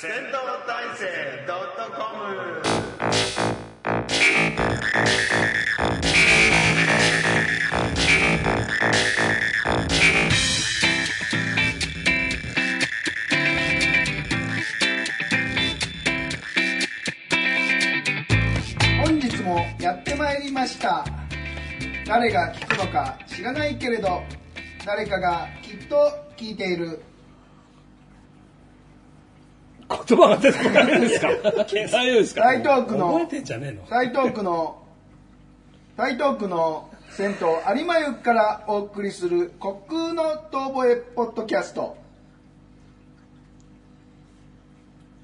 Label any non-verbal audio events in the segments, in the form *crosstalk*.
戦闘体制 .com 本日もやってまいりました。誰が聞くのか知らないけれど誰かがきっと聞いている。言葉が出てこないんですか？大丈夫ですか？台東区の覚えてんじゃねえの？台東区の台東区の銭湯有馬湯からお送りする虚空の遠吠えポッドキャスト。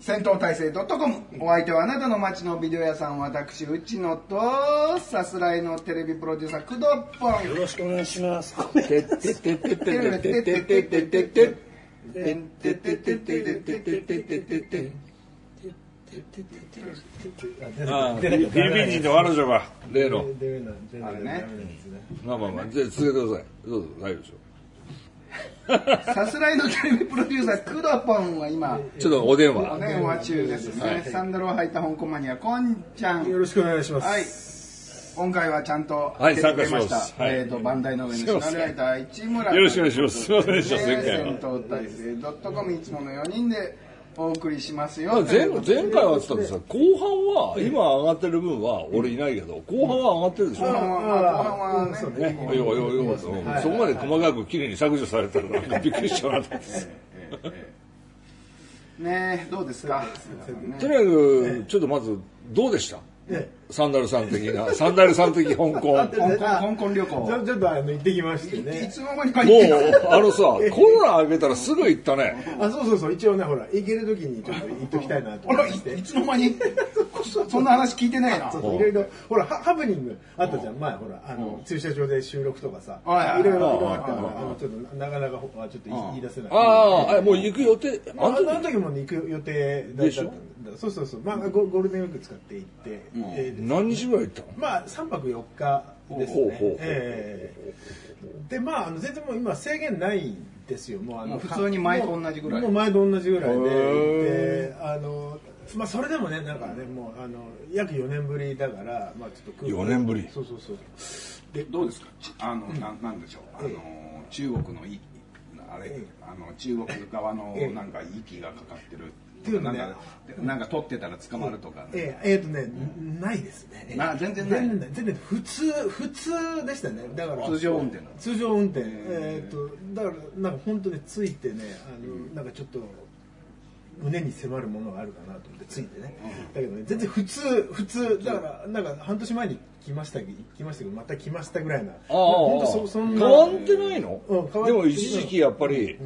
戦闘体制 .com お相手はあなたの街のビデオ屋さん私内野とさすらいのテレビプロデューサー工藤ポン。よろしくお願いします。てってってってってってってってってってってっててんてててててててててててああフィリピン人の彼女が例のあれねまあまあまあじゃあ続けてくださいどうぞ大丈夫でしょさすらいのテレビプロデューサー工藤ポンは今ちょっとお電話お電話中ですね、サンダルを履いた香港マニアこんちゃんよろしくお願いします。はい。今回はちゃんとはい出てくれました。参加します。はい。えっ、と、バンダイの上のシナライター市村。よろしくお願いします。すいませんでした。前回はドットコムいつもの4人でお送りしますよ。前前回はっつったってさ後半は今上がってる分は俺いないけど後半は上がってるでしょ。後半は、まあ、後半はね、そうねね、よよよよ、そこまで細かく綺麗に削除されたらなんかびっくりしちゃうなと思って。*laughs* ねどうですか？とにかくちょっとまずどうでした？えサンダルさん的なサンダルさん的香港。も香港香港旅行。ちょっとあの行ってきましていね。つの間にか行ってうあのさ *laughs* コロナ明けたらすぐ行ったね。あ、そうそうそう。一応ね、ほら、行ける時にちょっと行っときたいなと思って *laughs* い。つの間に？そ *laughs* そんな話聞いてないな。そうそういろいろ、ほら、ハハプニングあったじゃん。前、ほら、あの、駐車場で収録とかさ。はいろいろいろいろあったから、あの、ちょっとなかなか、あちょっと言い出せない。ああ、あもう行く予定？あのあの時時もね、行く予定だったんだ。そうそうそう。まあ、ゴゴールデンウィーク使って行って、えー何日ぐらい行ったの？まあ、3泊4日ですほうほうほうね。ええで、まあ、あの全然もう今制限ないんですよ。もうあの普通に前と同じぐらいもう前と同じぐらいで。へで、あの、まあ、それでもね、なんかね、もう、あの、約4年ぶりだから、まあ、ちょっと空港4年ぶり？そうそうそう。で、どうですか？ちあの、ななんでしょう？あの中国のいあれあの中国側のええなんか息がかかってるていうのねなんか取ってたら捕まるとかね。えええーとね、ないですね。な全然ない。全然全然普通、普通でしたね。だから、通常運転通常運転。えっ、と、だから、なんか本当についてね、あの、なんかちょっと、胸に迫るものがあるかなと思ってついてね。だけどね、全然普通、普通、だから、なんか半年前に来ましたけど、来ましたけど、また来ましたぐらいな。ああ。本当そそんな。変わってないの？うん変わっでも一時期やっぱり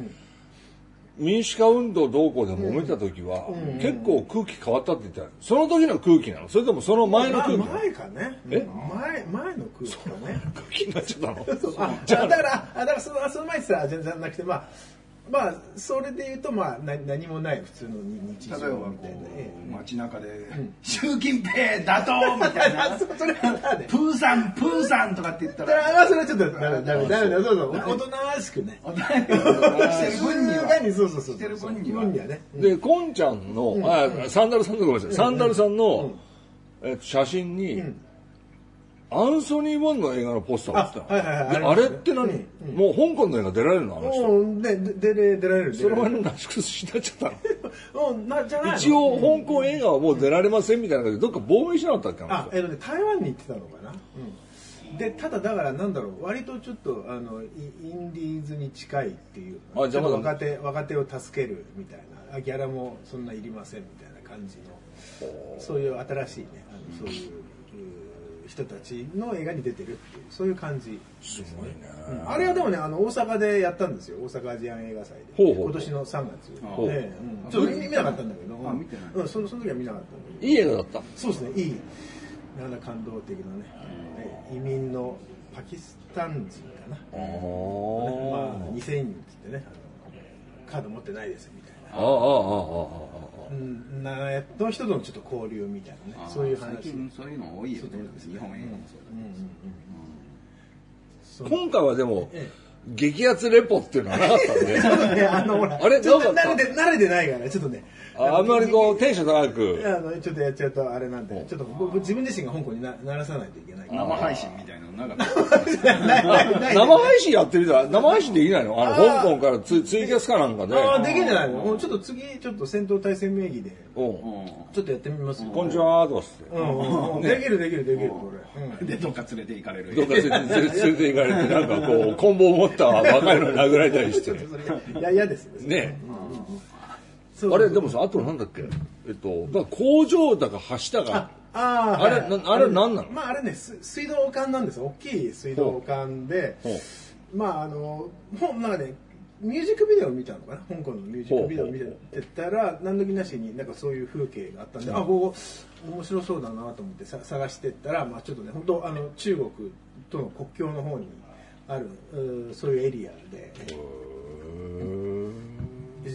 民主化運動どうこうで揉めた時は結構空気変わったって言ったらその時の空気なの？それともその前のまあ空気なの？前かね。え？前、前の空気かね。空気になっちゃったの？そう。あじゃあだからあだからそのその前ってさ全然なくてまあまあそれで言うとまあな何もない普通の日常例えばこみたいなえ。う街中で習近平打倒みたいな。そ *laughs* それねプーさん、プーさんとかって言っただからあそれはちょっとダメダメダメだそうそう。おとなしくねお互いしてる分には、にそうそうそうしてる分には。ね。でこんちゃんのあサンダルさんのごめんなさいサンダルさんのえっと写真にアンソニー・ボンの映画のポスターってたの。あれって何？もう香港の映画出られるの？あの人。でで出れ出られるその前のなし崩しになっちゃったのうんなじゃないの？一応香港映画はもう出られませんみたいな感じでどっか亡命しなかったっけあえっとね台湾に行ってたのかな、うん、でただだからなんだろう割とちょっとあのイインディーズに近いっていうあじゃ若手若手を助けるみたいなあギャラもそんないりませんみたいな感じのそういう新しいねあのそういうう人たちの映画に出てるっていうそういう感じすごいね。うん。あれはでもねあの大阪でやったんですよ。大阪アジアン映画祭で。ほうほう今年の3月。ほうで、うん。ちょっと見見なかったんだけど。あ見てない。うん、そのその時は見なかったんだけど。いい映画だった。そうですね、いい、なんだ感動的なね、え移民のパキスタン人かな、あまあ、2000人ってってね、カード持ってないですみたいな。ああああああうん、なの人とのちょっと交流みたいなね、そういう話。最近そういうの多いよね。日本映画もそうだうん。うん。うん。そう。今回はでもえ激アツレポっていうのはなかったんで、*laughs* ね、あの、ほら、あれちょっとなかった慣れて、慣れてないから、ちょっとね。ああんまりこう、テンション高く、あのちょっとやっちゃうとあれなんで、ちょっと僕自分自身が香港にな鳴らさないといけない。生配信みたいなのなか生配信？やってみたら、生配信できないの？あの、香港からツツイキャスかなんかで、ああ、できんじゃないのもうちょっと次、ちょっと戦闘対戦名義で、うんちょっとやってみますよ。こんにちはとかっつって。うんうんうん。できるできるできる、これ。うんで、どっか連れて行かれる。どっか連れて連れて行かれて、なんかこう、棍棒を持った若いのに殴られたりして。いや、嫌ですよ。ねそうあれ、でもさ、あとなんだっけ？えっと、だ工場だか橋だか、ああ、あれはい。なあれ何なの？まああれね、す水道管なんです。よ。大きい水道管でまああの、ほんなんかね、ミュージックビデオを見たのかな？香港のミュージックビデオを見てたら、何時なしになんかそういう風景があったんで、あ、ここ面白そうだなと思ってさ探してったら、まあちょっとね、本当あの、中国との国境の方にある、そういうエリアで、で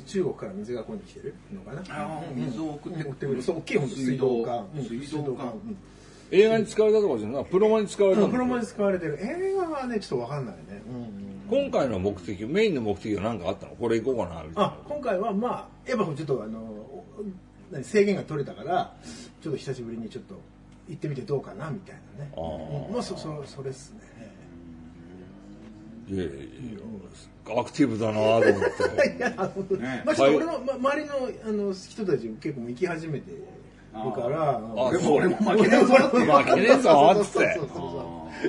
中国から水がここに来てるのかな？あー水を送って送ってくる。そう、大きい本当水道管。うん水道管うん。映画に使われたとかじゃなくプロマに使われたの？プロモで使われてる。映画はねちょっとわかんないね、今回の目的、メインの目的は何かあったの？これ行こうかな、みたいな。あ。今回はまあやっぱちょっとあの何制限が取れたからちょっと久しぶりにちょっと行ってみてどうかなみたいなね。あー。うん。まあそそそれっすねいやいやアクティブだなと思って。*laughs* いや本当ね。まあちょっと俺の、ま、周りのあの人たち結構行き始めてるから。あでも俺も負けねえぞ。負けねえぞっつって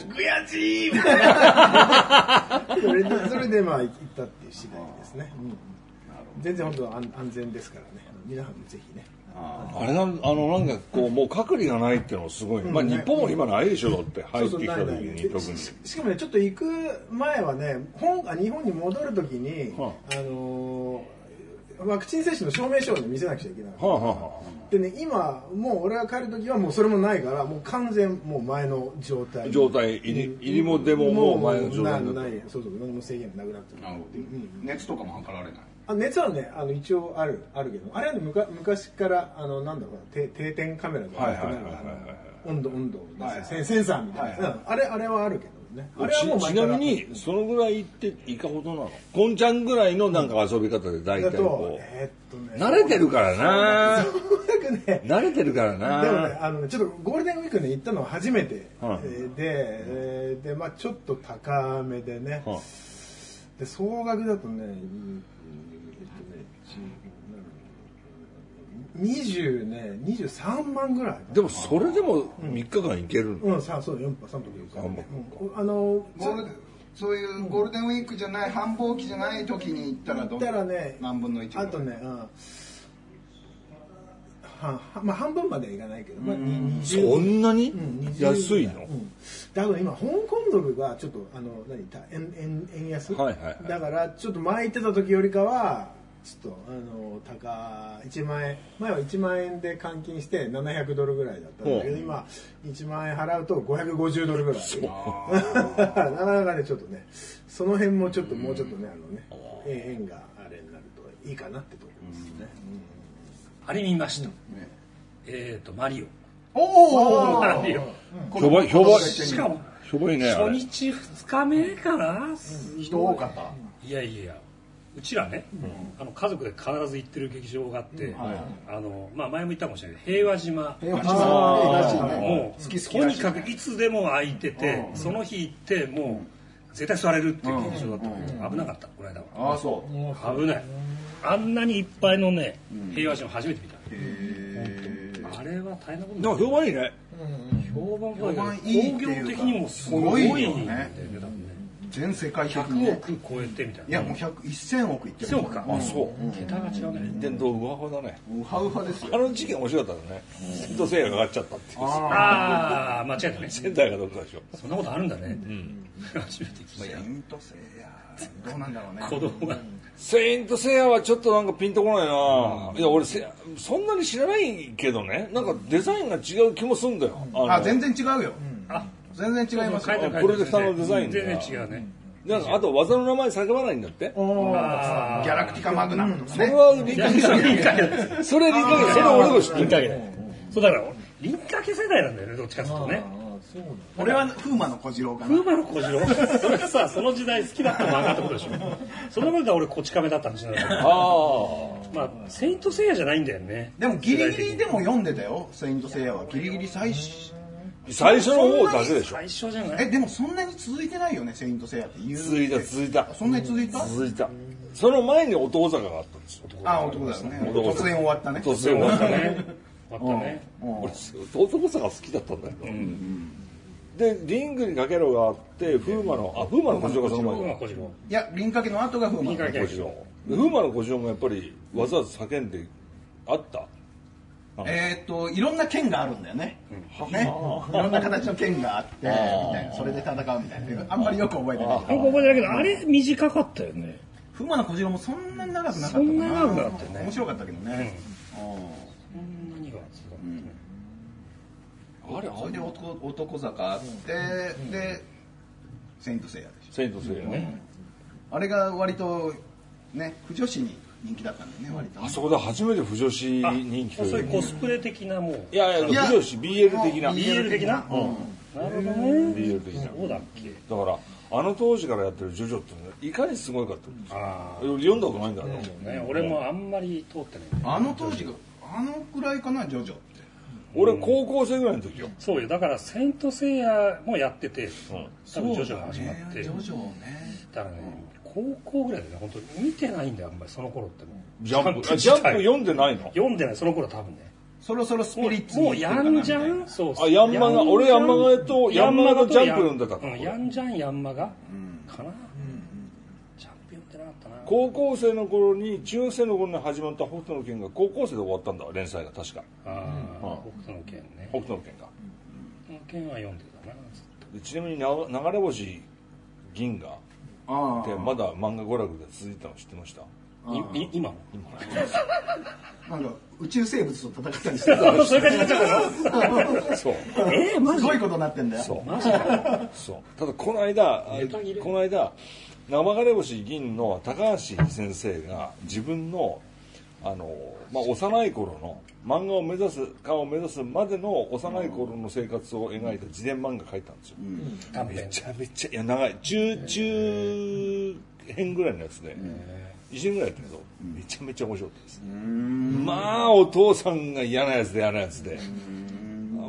悔しいみたいな。*laughs* それでそれでまあ行ったっていう次第ですね、うん。全然本当安安全ですからね。皆さんもぜひねあれなん、あの、なんかこう、もう隔離がないっていうのはすごい。まあ日本も今ないでしょ、だって。入ってきた時に特に。ししかもねちょっと行く前はね本あ日本に戻る時に、はあ。のーワクチン接種の証明書を、ね、見せなくちゃいけない、でね今もう俺が帰る時はもうそれもないからもう完全もう前の状態あ、状態、入り入りも出ももう前の状態ない。そうそう何も制限なくなってる。なるほど。熱とかも測られない。あ熱はねあの一応あるあるけどあれはね昔からあのなんだろうな定定点カメラではいはいはいはいな温度温度はいはい。センセンサーみたいな、はいはい。うん。あれあれはあるけどね。あれはもうちなみに、そのぐらい行っていかほどなの？こんちゃんぐらいのなんか遊び方で大体こえーっとう。ね慣れてるからな。ね慣れてるからでもねなあのねちょっとゴールデンウィークね行ったのは初めて、はいえーで、えーでまあちょっと高めでね、はで総額だとね20ね23万ぐらい。でもそれでも3日間行けるの？うんさそう4泊3泊4日、三泊う。ん。あのそういうゴールデンウィークじゃない繁忙期じゃない時に行ったらど行ったらね何分の1あとね、うん。ははまあ、半分まではいかないけど、まあ、に20そんなに？うん20安いの？うん。だから今香港ドルがちょっとあの何た円円円安、はいはいはい。だからちょっと前言ってた時よりかはちょっとあの高1万円前は1万円で換金して700ドルぐらいだったんだけど今1万円払うと550ドルぐらい *laughs* なかなかねちょっとねその辺もちょっともうちょっとねあのね円円があれになるといいかなってところですね、あれ見ました。えっ、と、マリオ。おおマリオ。評判、評判、しかも、評判いいね。初日、二日目かな？人多かった。いやいやいや、うちらね、あの家族で必ず行ってる劇場があって、あの、まあ前も言ったかもしれない。けど平和島。平和島もう、好き好きとにかくいつでも空いてて、その日行って、もう、絶対座れるっていう劇場だった危なかった、この間は。ああそう。危ない。あんなにいっぱいのね、平和島初めて見た。あれは大変なことでも評判いいね。評判評判がいいいいっていうか工業的にもすごいんだよね全世界的に。100ね億超えてみたいな。いやもう100 1000億いってる。1000億か。あ、そう。桁が違うね。電動ウハウハだね。ウハウハですよ。あの事件面白かったよね。セントセイヤが上がっちゃったっていう。ああ間違えたね。仙台がどっかでしょ。そんなことあるんだね。初めて聞いセイントセイヤどうなんだろうね。た子供が。セイントセイヤはちょっとなんかピンとこないな、いや俺せそんなに知らないけどね。なんかデザインが違う気もすんだよ。のあ全然違うよ。あ全然違いますよ。プロジェクターのデザインが全然違うね。なんかあと技の名前叫ばないんだって？あギャラクティカマグナムとかね。それは輪掛けそれ理解それ俺も知ってる。そうだから輪掛け世代なんだよねどっちかっていうとね。俺は風魔の小次郎かな。風魔の小次郎？*laughs* それさその時代好きだった漫画ってことでしょ。その頃で俺こち亀だったんですよ。あまあセイントセイヤじゃないんだよね。でもギリギリでも読んでたよ「セイント・セイヤ」は。ギリギリ最最初の方だけでしょ。最初じゃない？えでもそんなに続いてないよね「セイント・セイヤ」って。言う続いた続いた。そんなに続いた？続いた。その前に男坂があったんですよ。あ男だよね。男突然終わったね。突然終わったね。*laughs* ねあったね。うん。俺男坂好きだったんだけど、でリングにかけろがあって風魔のあ風魔の小次郎がその前いや輪掛けの後が風魔輪掛け小次郎。風魔の小次郎もやっぱりわざわざ叫んであった？えーっといろんな剣があるんだよね。ね。いろんな形の剣があってみたいな。それで戦うみたいな。あんまりよく覚えてない。けどよく覚えてないけどあれ短かったよね。風魔の小次郎もそんなに長くなかったかそんな長くなかったよね。面白かったけどね。そんなにがあれそれで男男坂あってで「セイント・セイヤ」でしょ。セイントセイヤね、あれが割とね不女子に人気だったんだよね割とね。あそこで初めて不女子人気とそう。いいううコスプレ的なもう。いやいいやや不女子 BL 的な。BL 的な？なるほどね。BL 的な。そうだっけ。だからあの当時からやってるジョジョってねいかにすごいかってあ読んだことないんだけど、あね。俺もあんまり通ってない。あの当時があのくらいかなジョジョって。俺高校生ぐらいの時よ、そうよ。だから「セイント・セイヤ」もやっててうん。多分ジョジョが始まって。ジョジョね。だからね高校ぐらいでね本当に見てないんだよあんまりその頃っても。うジャンプジャンプ体。読んでないの？読んでないその頃多分ね。そろそろスピもリッツうもうヤンジャンそう。あヤンマガ俺ヤンマガとヤンマガとジャンプ読んでたからうんヤンジャンヤンマガかな。ジャンプ読んでなかったな。高校生の頃に中学生の頃に始まった北斗の拳が高校生で終わったんだ連載が確か。ああ北斗の拳ね。北斗の拳が。北斗の拳は読んでたなでちなみにな流れ星銀河あってまだ漫画娯楽で続いてたの知ってました？いい今？もあ *laughs* なんか宇宙生物と戦ったりしてた。*laughs* そういう感じになっちゃったの？*laughs* そう。えー、マジすごいことになってんだよ。そう。マジ？かそう。ただこの間この間生枯れ星銀の高橋先生が自分のあの、まあ、幼い頃の漫画を目指すかを目指すまでの幼い頃の生活を描いた自伝漫画描いたんですよ、短編。めちゃめちゃいや長い。中中編ぐらいのやつで、1年ぐらいやったけどめちゃめちゃ面白かったです、まあお父さんが嫌なやつで嫌なやつで、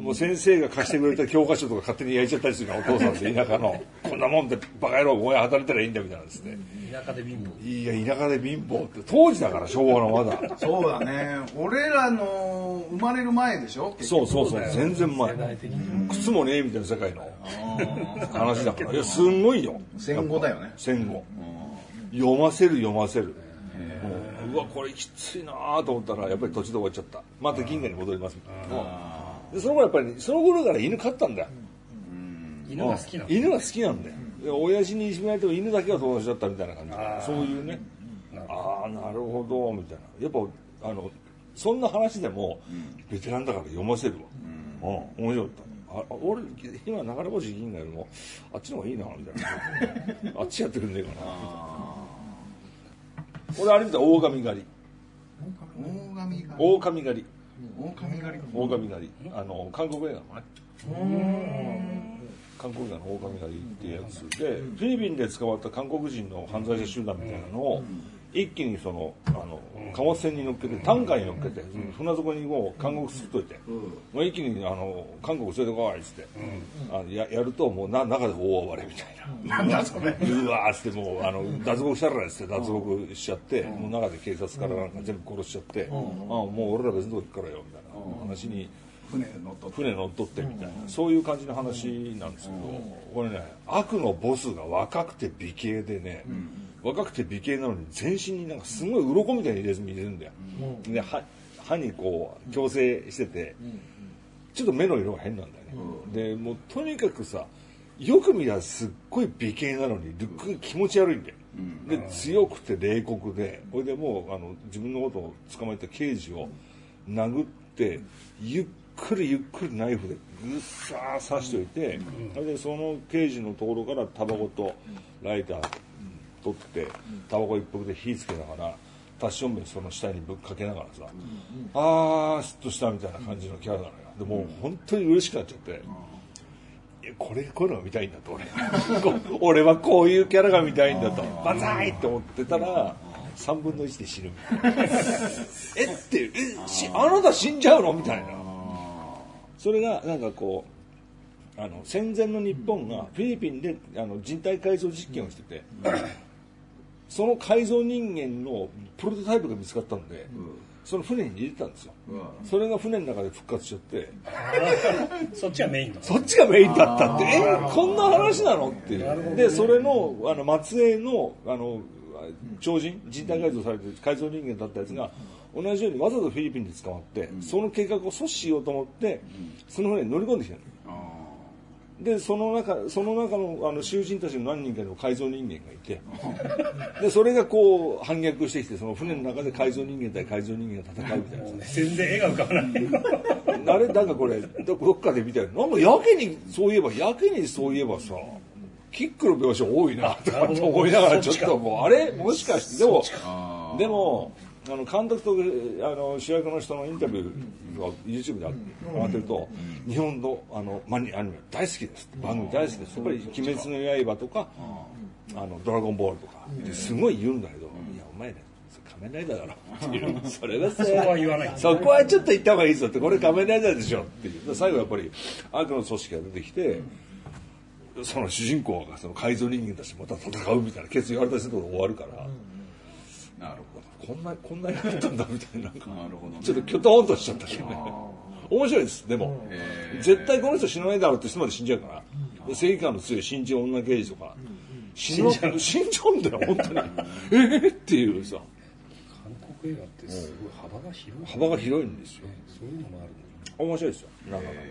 もう先生が貸してくれた教科書とか勝手に焼いちゃったりするのお父さんで田舎のこんなもんでバカ野郎お前働いたらいいんだみたいなんで。すね、田舎で貧乏。いや田舎で貧乏って当時だから昭和のまだ。そうだね。俺らの生まれる前でしょ？そうそうそう。全然前。靴もねえみたいな世界の話だから。いやすんごいよ。戦後だよね。戦後。読ませる読ませる。もううわこれきついなと思ったらやっぱり途中で終わっちゃった。また銀河に戻ります。みたいなでその頃やっぱりその頃から犬飼ったんだよ。犬が好きなの？犬が好きなんだよ。で親父にいじめられても犬だけは友達だったみたいな感じでそういうね。ああなるほどみたいな。やっぱあのそんな話でもベテランだから読ませるわ、うん、面白かった。あ俺今流れ星銀河よりもあっちの方がいいなみたいな。*laughs* あっちやってくんねえかな。俺あれ見た大神狩り。大神が大神狩り。大神狩り。大神狩り。あの韓国映画のね韓国映画の大神狩りっていうやつでフィリピンで捕まった韓国人の犯罪者集団みたいなのを一気にそのあの貨物船に乗っけてタンカーに乗っけて船底にもう韓国すっといてもう一気にあの韓国連れてこいっつってあのややるともうな中で大暴れみたいな。なんだそれ。うわーっつってもうあの脱獄したらっつって脱獄しちゃってもう中で警察からなんか全部殺しちゃってあもう俺ら別のとこ行くからよみたいな話に船乗っとって。船乗っ取ってみたいな。そういう感じの話なんですけどこれね悪のボスが若くて美形でね若くて美形なのに全身になんかすごい鱗みたいに入れるんだよ。で歯歯にこう矯正しててちょっと目の色が変なんだよね。でもうとにかくさよく見たらすっごい美形なのにルックが気持ち悪いんだよ。で強くて冷酷でこれでもうあの自分のことを捕まえた刑事を殴ってゆっくりゆっくりナイフでぐっさー刺しておいて、それでその刑事のところからタバコとライター取ってタバコ一服で火つけながらタッション弁その下にぶっかけながらさ、あースッとしたみたいな感じのキャラなのよ。でもう本当に嬉しくなっちゃって、これこういうのが見たいんだと俺。こ *laughs* 俺はこういうキャラが見たいんだとバザーイって思ってたら3分の1で死ぬみたいな。*laughs* えってえしあなた死んじゃうの？みたいなそれがなんかこうあの戦前の日本がフィリピンであの人体改造実験をしてて、その改造人間のプロトタイプが見つかったんで、その船に入れてたんですよ、それが船の中で復活しちゃって。*laughs* そっちがメインのそっちがメインだったって。えこんな話なの？っていう。でそれのあの末裔のあの超人人体改造されてる改造人間だったやつが同じようにわざとフィリピンで捕まって、その計画を阻止しようと思って、その船に乗り込んできたの。でその中その中のあの囚人たちの何人かの改造人間がいてでそれがこう反逆してきてその船の中で改造人間対改造人間が戦うみたいな。さ全然絵が浮かばない。あれなんかこれどどっかで見たよ。なんかやけにそういえばやけにそういえばさキックの描写多いなとか思いながらちょっともうあれ？もしかしてでもでもあの監督とあの主役の人のインタビューが YouTube で上がってると、日本のあのマニアニメ大好きです。番組大好きです。やっぱり「鬼滅の刃」とか「あのドラゴンボール」とかすごい言うんだけど、いやお前ね仮面ライダーだろっていうそれがさそこは言わない。そこはちょっと言った方がいいぞってこれ仮面ライダーでしょっていう。最後やっぱり悪の組織が出てきて、その主人公がその改造人間たちとまた戦うみたいな決意言われたりすると終わるから、こんなこんなになったんだみたいな。なるほどね。ちょっとキョトンとしちゃったけどね。面白いです。でも、絶対この人死なないだろうって人まで死んじゃうから、で正義感の強い新人女刑事とか、死ぬ死んじゃうんだよ本当に。えーっていうさ。韓国映画ってすごい幅が広い。幅が広いんですよ。そういうのもあるんだ面白いですよ。なかなか、はい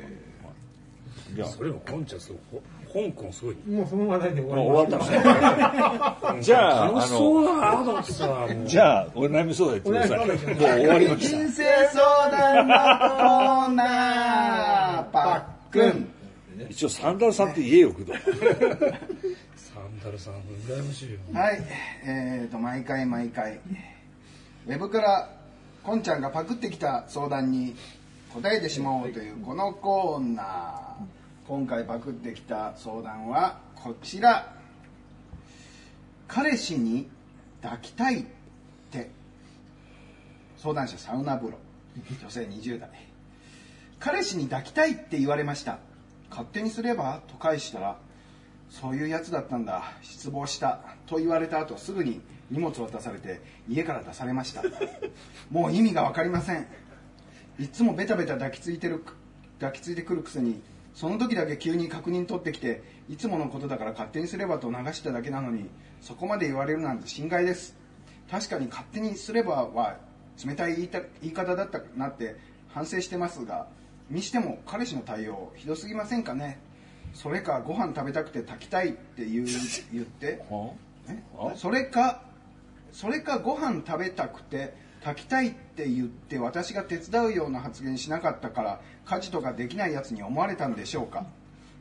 じゃあ。それもコンチャスほ香港すごいもうその話題で終わり終わったの *laughs* じゃあ楽しそうだなと思ってさじゃあお悩み相談言ってくださいもう終わりました。人生相談のコーナー。パックン。一応サンダルさんって言えよ工藤。サンダルさん羨ましいよ。はい。えーと毎回毎回ウェブからこんちゃんがパクってきた相談に答えてしまおうというこのコーナー今回パクってきた相談はこちら。彼氏に抱きたいって。相談者サウナ風呂。女性20代。彼氏に抱きたいって言われました。勝手にすればと返したら。そういうやつだったんだ。失望した。と言われた後すぐに荷物を渡されて家から出されました。もう意味が分かりません。いつもベタベタ抱きついてる抱きついてくるくせにその時だけ急に確認取ってきていつものことだから勝手にすればと流しただけなのにそこまで言われるなんて心外です。確かに勝手にすればは冷たい言いた言い方だったなって反省してますがにしても彼氏の対応ひどすぎませんかね。それかご飯食べたくて炊きたいって言う *laughs* 言ってえ？それかそれかご飯食べたくて炊きたいって言って私が手伝うような発言しなかったから家事とかできないやつに思われたんでしょうか？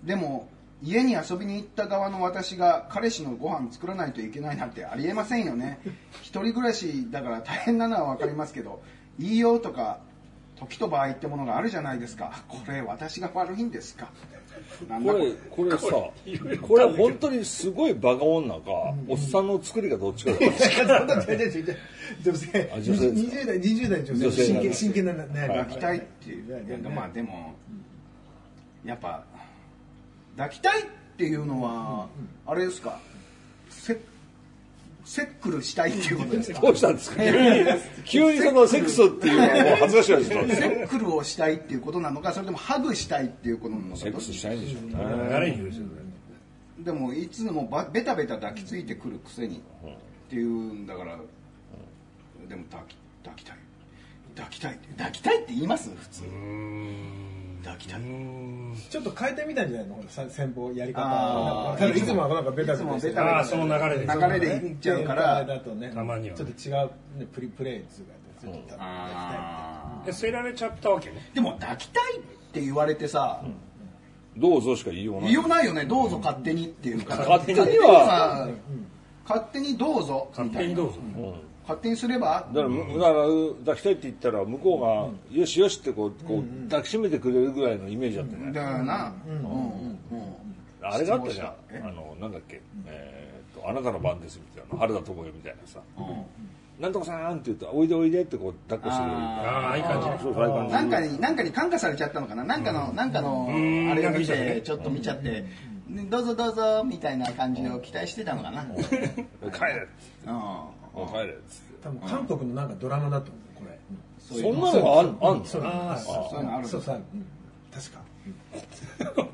でも家に遊びに行った側の私が彼氏のご飯作らないといけないなんてありえませんよね。一人暮らしだから大変なのは分かりますけど言いようとか時と場合ってものがあるじゃないですか。これ私が悪いんですか？これ。これさこれ本当にすごいバカ女か、おっさんの作りがどっちかだよ。女性あ女性。ですか20代20代女性。真剣真剣な悩み抱きたいっていういやまあでもやっぱ抱きたいっていうのはあれですか？セセックルしたいっていうことですか？*laughs* どうしたんですか？急にそのセックスっていうのはもう恥ずかしいですよ。セックルをしたいっていうことなのかそれともハグしたいっていうことなのか？セックスしたいんでしょうね。誰に言うでしょでもいつもばベタベタ抱きついてくるくせにっていうんだからでも抱き抱きたい。抱きたいって抱きたいって言います？普通抱きたい。ちょっと変えてみたんじゃないの？ほらさ先方やり方。いつもはなんかベタベタああその流れで。流れでいっちゃうから。だとね。たまにはちょっと違うねプリプレイうかちょっと抱きあえ捨てられちゃったわけね。ーでも抱きたいって言われてさ、どうぞしか言いようない。言いようないよね。どうぞ勝手にっていうか。勝手には。さ勝手にどうぞみたいな。勝手にどうぞ。勝手にすれば？だからむだから抱きたいって言ったら向こうがよしよしってこうこう抱きしめてくれるぐらいのイメージだったね。だからな、うんうんあれがあったじゃん。えあのなんだっけ、えーっとあなたの番ですみたいな原田知世みたいなさ。なんとかさんって言ったらおいでおいでってこう抱っこしてくれる。ああああいい感じね。そうそうああいう感じ。なんかになんかに感化されちゃったのかな？なんかの、なんかのん。あれを見てちょっと見ちゃって、でどうぞどうぞみたいな感じを期待してたのかな、うん、*laughs* 帰れっつってお帰れっつって多分韓国のなんかドラマだと思うこれ。そんなのがあるあんの？そう。あそういうのあるそうそう。うん。確か。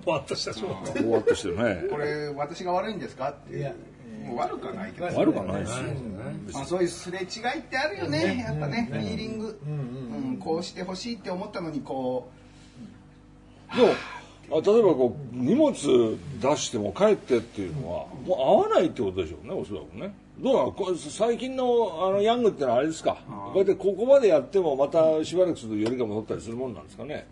ぽわっとした状態ぼわっとしてるね。*laughs* これ私が悪いんですかっていやもう悪くはないけど、悪くはないですあ、そういうすれ違いってあるよね。やっぱねフィーリング、うん。こうしてほしいって思ったのにこでもあ例えばこう荷物出しても帰ってっていうのはもう合わないってことでしょうねおそらくねどうな最近のあのヤングってのはあれですか。こうやってここまでやってもまたしばらくするとよりが戻ったりするもんなんですかね。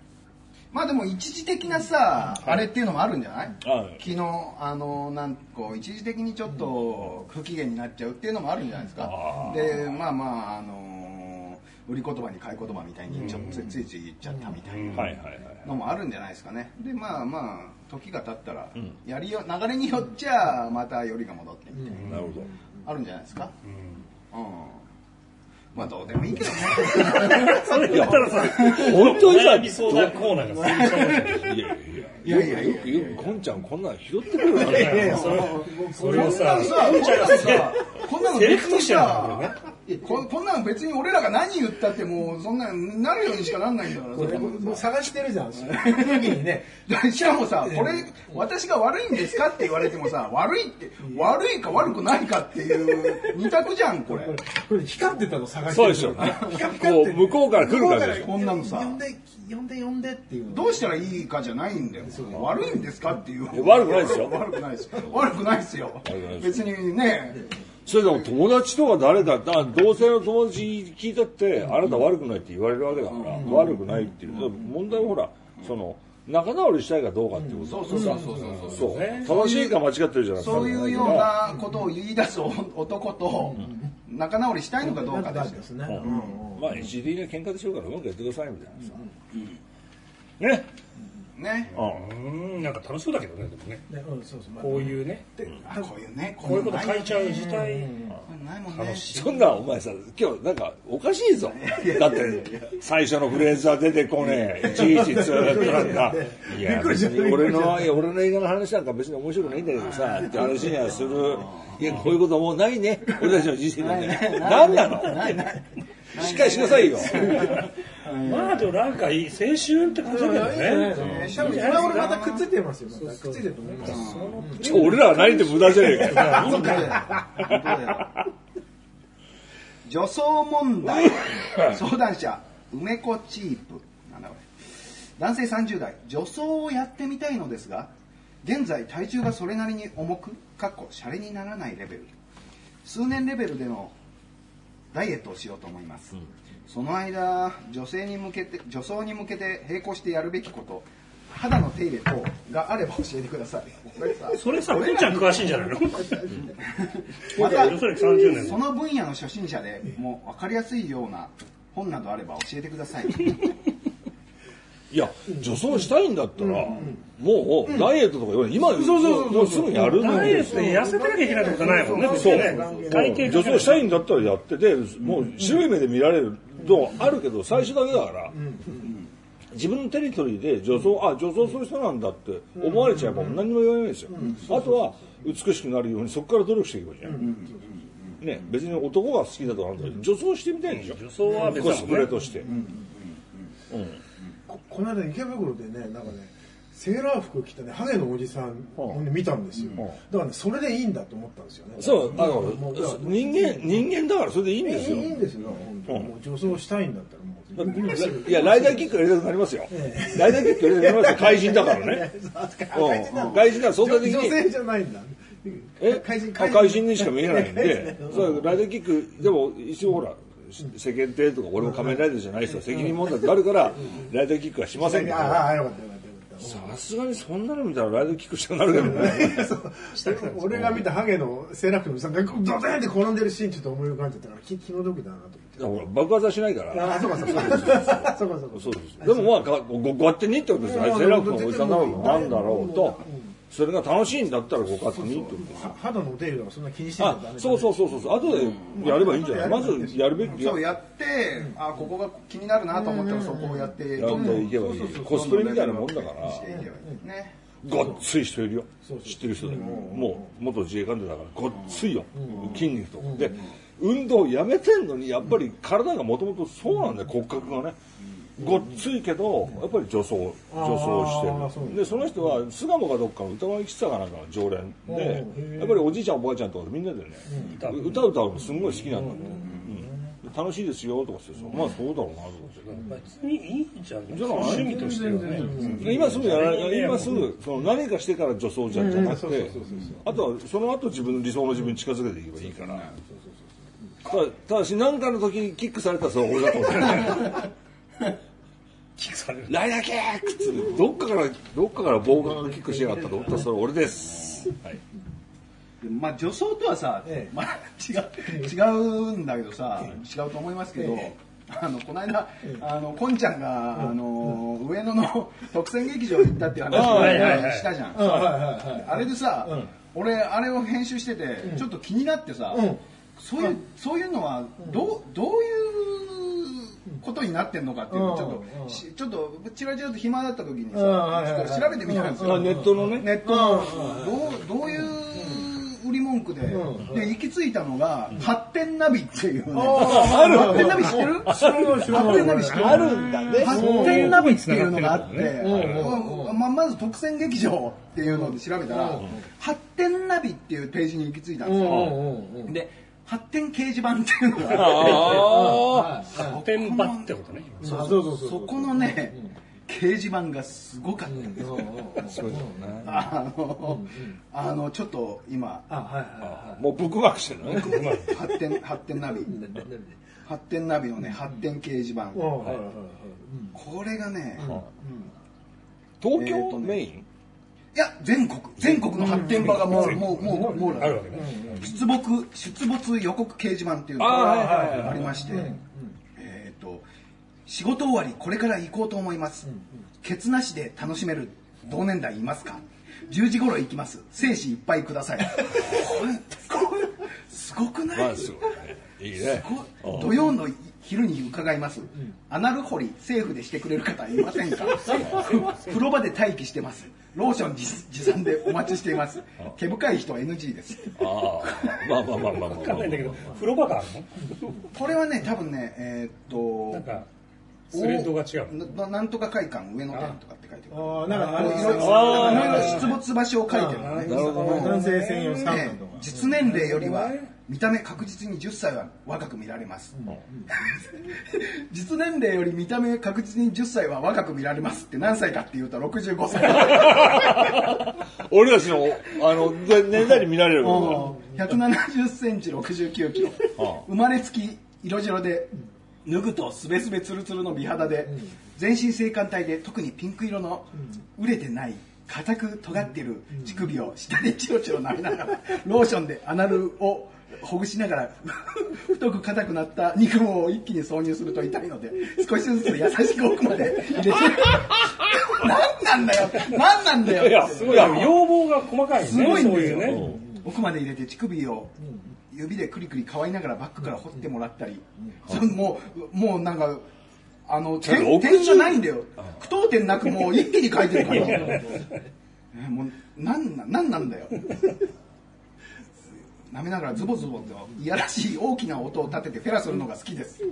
うまあでも一時的なさ、あれっていうのもあるんじゃない、はい。昨日あのなんこう一時的にちょっと不機嫌になっちゃうっていうのもあるんじゃないですか、でまあまああの売り言葉に買い言葉みたいにちょっとついつい言っちゃったみたいなはいはいはいのもあるんじゃないですかね。でまあまあ時が経ったら、やりよ流れによっちゃまたよりが戻ってみたいな、なるほどあるんじゃないですか？うん、まあどうでもいいけどね。*laughs* それ言ったらさ本当にさコーナーがいいやいやいやいやよくよくこんちゃんこんなん拾ってくるないやいやそれそれをさこんなのさこんなのセレ別にクトしてるんださこここんなの別に俺らが何言ったってもうそんななるようにしかなんないんだからこれもう探してるじゃんその時にねしかもさこれ私が悪いんですかって言われてもさ悪いって悪いか悪くないかっていう二択じゃんこれこれ光ってたの探してるそうでしょうねこう向こうから来る感じでしょこんなのさ呼んで呼んで呼んでっていうどうしたらいいかじゃないんだよ。悪いんですかっていう。や悪くないですよ。悪くないですよ。悪くないですよ。別にね。それでも友達とか誰かだ同性の友達聞いたってあなた悪くないって言われるわけだから、悪くないっていう。問題はほらその仲直りしたいかどうかっていうこと。そうそうそうそうそうそう。正しいか間違ってるじゃなくてそういうようなことを言い出す男と仲直りしたいのかどうかですよ。ですねまあ一時的な喧嘩でしょうからうまくやってくださいみたいなさ、ねね。うんうんなんか楽しそうだけどねでもね。ねうんそうそう。まあこういうね。あこういうね。こういうこと書いちゃう自体ないもんね。そんなお前さ今日なんかおかしいぞ。だって最初のフレーズは出てこねえ。いちいちっとな。んかいや別に俺のいや俺の映画の話なんか別に面白くないんだけどさって話にはする。いやこういうこともうないね。俺たちの人生でね。何なの？ないない *laughs* しっかりしなさいよ。*laughs* まあでもなんかいい青春って感じだけどね。またくっついてますよくっついてると思いますちょ俺らは何言って無駄じゃねえか。よ *laughs* 女装問題。相談者梅子チープ男性30代。女装をやってみたいのですが現在体重がそれなりに重くかっこシャレにならないレベル。数年レベルでのダイエットをしようと思います、その間女性に向けて女装に向けて並行してやるべきこと肌の手入れ等があれば教えてください。これさそれさくんちゃん詳しいんじゃないの？*laughs* また要するに30年。その分野の初心者でもう分かりやすいような本などあれば教えてください *laughs* いや女装したいんだったらもうダイエットとか言わない。今もうすぐやるのダイエットで痩せてなきゃいけないってことないもんね。別そう。女装したいんだったらやっててもう白い目で見られるのあるけど最初だけだから自分のテリトリーで女装あ女装する人なんだって思われちゃえば何にも言わないですよ。あとは美しくなるようにそこから努力していけばいいじゃん。ね別に男が好きだとかなんだけど女装してみたいでしょ。女装は別コスプレとしてここの間池袋でねなんかねセーラー服着たねハゲのおじさんをね見たんですよ。だからねそれでいいんだと思ったんですよね。そうあの人間人間だからそれでいいんですよ。いいんですよ。本当にもう女装したいんだったらもういや、ライダーキックやりたくなりますよ。ライダーキックやりたくなりますよ。怪人だからね。*laughs* うん。怪人だ。から相対的に。女性じゃないんだ。え？怪人あ怪人にしか見えないんで、そうライダーキック、でも一応ほら、世間体とか俺も仮面ライダーじゃない人は責任問題ってあるから、ライダーキックはしませんけど、さすがにそんなの見たらライダーキックしたくなるけどね。俺が見たハゲのセーラー服のさんがドデーンって転んでるシーンちょっと思い浮かんじゃったから気気の毒だなと思って爆発はしないから。ああそうかそうかそうかそうかでもまあ、かごご勝手にってことですよ。セーラー服のおじさんなのなんだろうと。それが楽しいんだったらご勝手にってことは肌のお手入れとかそんな気にしてたらダあメそうそうそうそうそう。後でやればいいんじゃない？まずやるべきそうやって、あここが気になるなと思ったらそこをやってやっていけばいい。コスプレみたいなもんだから。ね。ごっつい人いるよ。知ってる人でも。う元自衛官でだから。ごっついよ。筋肉と。で運動やめてんのにやっぱり体がもともとそうなんだよ。骨格がねごっついけどやっぱり女装女装してる。でその人は巣鴨かどっかの歌声喫茶かなんかの常連でやっぱりおじいちゃんおばあちゃんとかみんなでね歌歌うのすんごい好きなんだって、うん、楽しいですよとかってさまあそうだろうなと思って。別にいいじゃん。じゃ趣味としてはね。今すぐやらない今すぐその何かしてから女装じゃじゃなくてあとはその後自分の理想の自分に近づけていけばいいから。ただただし何かの時にキックされたらそれは俺だと思って *laughs* キックされる。ライダーキックっつってどっかからどっかから棒がキックしやがったと思った。らそれ俺です、はい、まあ女装とはさ、ええ。まあ違う違うんだけどさ、違うと思いますけど、えあのこの間、あのこんちゃんが、あの上野の *laughs* 特選劇場に行ったっていう話あをしたじゃん、うんはいはいはい。あれでさ、うん。俺あれを編集してて、ちょっと気になってさ、うん。そういうそういうのはどうどういうことになってんのかっていうのをちょっと、うん。しちょっとちらちらと暇だった時にさ、調べてみたんですよ、まあネットのね。ネットの。どうどういう売り文句で、うん。で行き着いたのが、発展ナビっていうね、ある。発展ナビ知ってる？発展ナビ知ってる？あるんだね。発展ナビっていうのがあって、うん。ままず特選劇場っていうので調べたら、発展ナビっていうページに行き着いたんですよ、で発展掲示板っていうのがあって。あ発展場ってことね。そうそうそうそこのね、掲示板がすごかった。ん。ですよ、あの、あのちょっと今。もうブックマークしてるの？ね発展発展ナビ。発展ナビのね発展掲示板。これがね、東京メイン？いや全国全国の発展場がもうもうもうもうあるわけね。出没出没予告掲示板っていうのがはいありましてえっと仕事終わりこれから行こうと思います。ケツなしで楽しめる同年代いますか？10時頃行きます。精子いっぱいください。これこれすごくない、まあすごいね。いい。ねこ土曜の昼に伺います、アナル掘り政府でしてくれる方いませんか？*laughs* 風呂場で待機してます。ローション持持参でお待ちしています。毛深い人は NG です。ああ。まあまあまあまあまあ。分かんないんだけど風呂場があるこれはね多分ねえーっとのなんかスレッドが違う。ななんとか会館上野店とかって書いてある。ああなんかあれいろいろあー。いろいろ出没場所を書いてる。のねなるほど。ね男性専用サウナねとか。実年齢よりは見た目確実に10歳は若く見られます、*laughs* 実年齢より見た目確実に10歳は若く見られますって何歳かっていうと65歳。俺たちのあので年代に見られる170センチ69キロ。ああ。生まれつき色白で脱ぐとすべすべつるつるの美肌で全身性感帯で特にピンク色の熟れてない硬く尖っている乳首を下でチロチロ舐めながら *laughs* ローションでアナルをほぐしながら *laughs* 太く硬くなった肉毛を一気に挿入すると痛いので少しずつ優しく奥まで入れて *laughs* 何なんだよ何なんだよ。いやすごい。要望が細かいねすごいんですよね。奥まで入れて乳首を指でクリクリ乾いながらバックから掘ってもらったり、もうもうなんかあの点奥点じゃないんだよ。句読点なくもう一気に書いてるから。*laughs* えもうなんななんなんだよ舐めながらズボズボといやらしい大きな音を立ててフェラするのが好きです。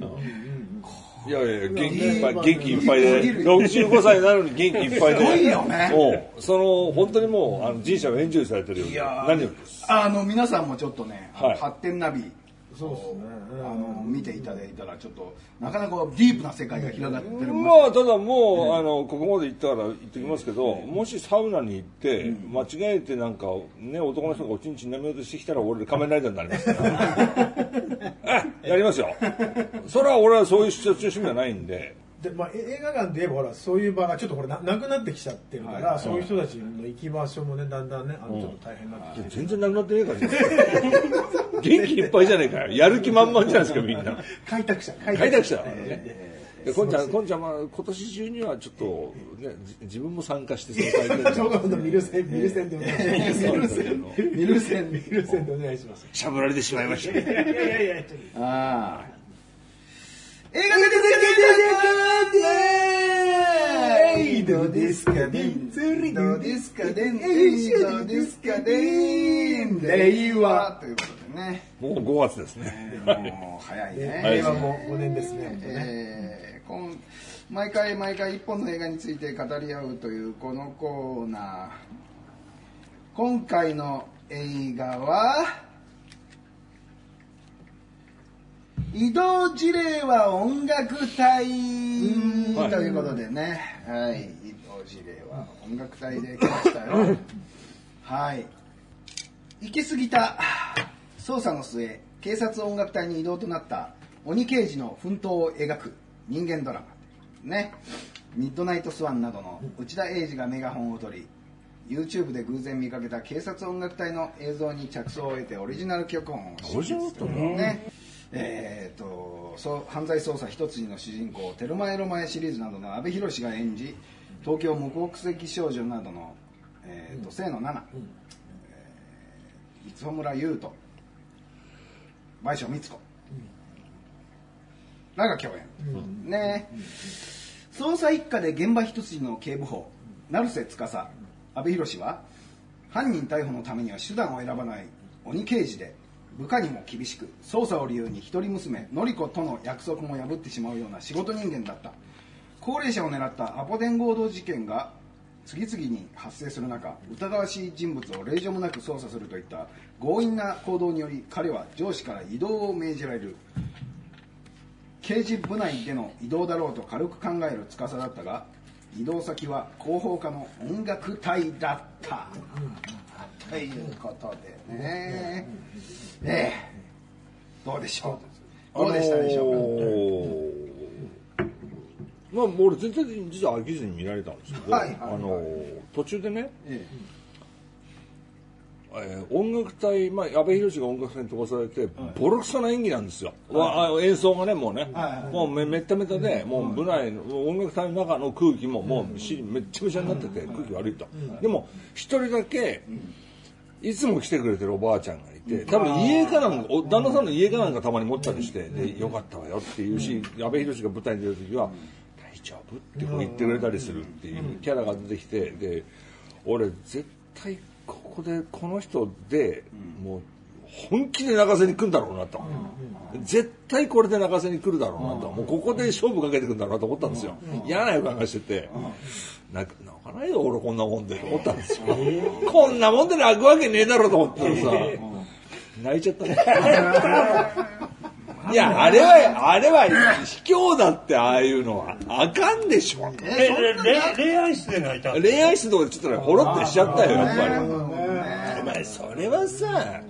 いやいや元気いっぱい元気いっぱいで。65歳なのに元気いっぱいで。すごいよね。うんその本当にもうあの人生をエンジョイされてるようで何よりです。あの皆さんもちょっとね、はい。発展ナビそうですね。あの見ていただいたらちょっとなかなかディープな世界が広がってる。まあただもう、あのここまで行ったから言ってきますけど、もしサウナに行って、間違えてなんかね男の人がおちんちん舐めようとしてきたら俺仮面ライダーになりますから。*laughs* えやりますよ。それは俺はそういう趣味はないんででまあ、え映画館で言えばほらそういう場がちょっとこれななくなってきちゃってるから、そういう人たちの行き場所もねだんだんねあのちょっと大変になってきて、全然なくなってねえから元気いっぱいじゃねえかよやる気満々じゃないですかみんな。開拓者。開開拓者。でこんちゃん、こんちゃんは今年中にはちょっと、ね、じ自分も参加して、その大会小学校のミルセン、ミルセンでお願いします。そうなんだけどミルセンミルセンでお願いします。しゃぶられてしまいましたね。いやいやいや、ああ映画が出てきたどうですかね。どうですかね。どうですかね。令和ということでね。もう5月ですね。もう早いね。はい令和も5年ですね。本当ね。えーこん毎回毎回一本の映画について語り合うというこのコーナー。今回の映画は移動事例は音楽隊はいということでね、はい、移動事例は音楽隊で来ましたよ。はい。行き過ぎた捜査の末、警察音楽隊に移動となった鬼刑事の奮闘を描く人間ドラマ。ね。ミッドナイトスワンなどの内田英二がメガホンを取り、YouTube で偶然見かけた警察音楽隊の映像に着想を得てオリジナル曲音をオリジナルだったね。えー、とそう犯罪捜査一筋の主人公「テルマエロマエ」シリーズなどの阿部寛が演じ東京無国籍少女などの、えーと清野菜名、えー、磯村優斗倍賞光子らが共演、ね捜査一課で現場一筋の警部補成瀬司。阿部寛は犯人逮捕のためには手段を選ばない鬼刑事で部下にも厳しく捜査を理由に一人娘典子との約束も破ってしまうような仕事人間だった。高齢者を狙ったアポ電強盗事件が次々に発生する中疑わしい人物を令状もなく捜査するといった強引な行動により彼は上司から移動を命じられる。刑事部内での移動だろうと軽く考える司だったが移動先は広報課の音楽隊だった、ということでね、ええ。どうでしょう？どうでしたでしょうか、あのーまあ、俺全然実は飽きずに見られたんですけど、はいはいはい。あの途中でね、ええ。ー音楽隊、まあ、阿部寛が音楽隊に飛ばされて、ボロクソな演技なんですよ、わあ演奏がねもうね、はいはい。もうめめっためたで、もう部内の音楽隊の中の空気ももうしめっちゃめちゃになってて、空気悪いと、でも一人だけ、いつも来てくれてるおばあちゃんがいて、多分家かなん。か、お旦那さんの家かなんかたまに持ったりして、で、よかったわよっていうし、阿部寛が舞台に出るときは、大丈夫ってこう言ってくれたりするっていうキャラが出てきて、で、俺絶対ここでこの人で、もう本気で泣かせに来るんだろうなと。絶対これで泣かせに来るだろうなと。もうここで勝負かけてくるんだろうなと思ったんですよ。嫌な予感がしてて。泣か泣かないよ俺こんなもんでと思ったんですよ。こんなもんで泣くわけねえだろうと思ったらさ、泣いちゃったね。*laughs* いや、あれは、あれは卑怯だってああいうのは。あかんでしょ。えれ恋愛室で泣いた恋愛室とかでちょっとね、ほろってしちゃったよ、やっぱり。ねお前、それはさ、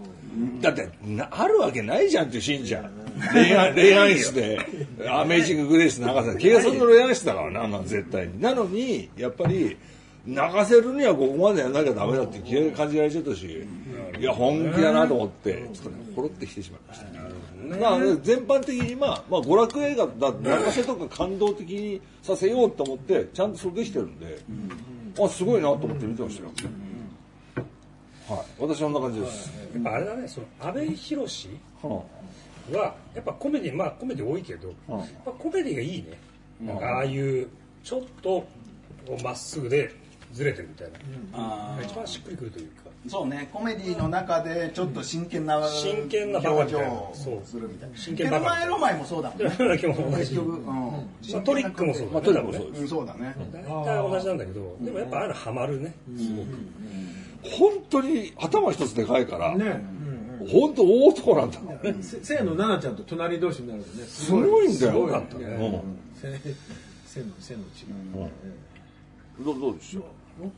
だってな、あるわけないじゃんって信じゃん。恋愛、恋愛室で、アメージンググレース流せ警察の恋愛室だからな、あんなの絶対に。なのに、やっぱり、泣かせるにはここまでやんなきゃダメだって感じられちゃったし、いや、本気だなと思って、ちょっとね、ほろってきてしまいました。まあ、全般的に、まあ、まあ、娯楽映画だ、泣かせとか感動的にさせようと思って、ちゃんとそれできてるんで、あ、すごいなと思って見てましたよ。はい、私はそんな感じです。やっぱあれだねその阿部寛ははやっぱコメディまあコメディ多いけど、うん。やっぱコメディがいいね、なんかああいうちょっとまっすぐでずれてるみたいな、あ一番しっくりくるというか。ーそうね。コメディの中でちょっと真剣な真剣な表情をそう。するみたいな。真剣バカみたいな。テルマエロマエもそうだもんね。*laughs* 結局、うん。まあ、トリックもそうだ、まあトリックもそうそうだね。大体同じなんだけど、でもやっぱああいうのハマるね、すごく。本当に頭一つでかいから、ね、本当大男なんだ。うん、せ清野奈々ちゃんと隣同士になるとね。すすごいんだよ。すごい。うねせ背の背の違い、ん。どどうでしょう？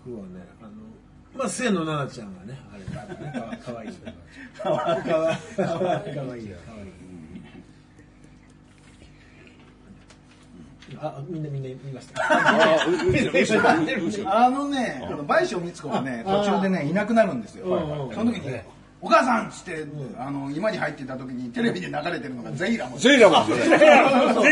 僕はねあのまあ清野奈々ちゃんがねあれだねかわかわいい。かわいい。かわいい。かわいいあみんなみんな見ました。あのね、倍賞光子がね、途中でね、いなくなるんですよ。その時に、お母さんっつって、あの今に入ってた時にテレビで流れてるのがゼイラム。ゼイラム。ゼーラム。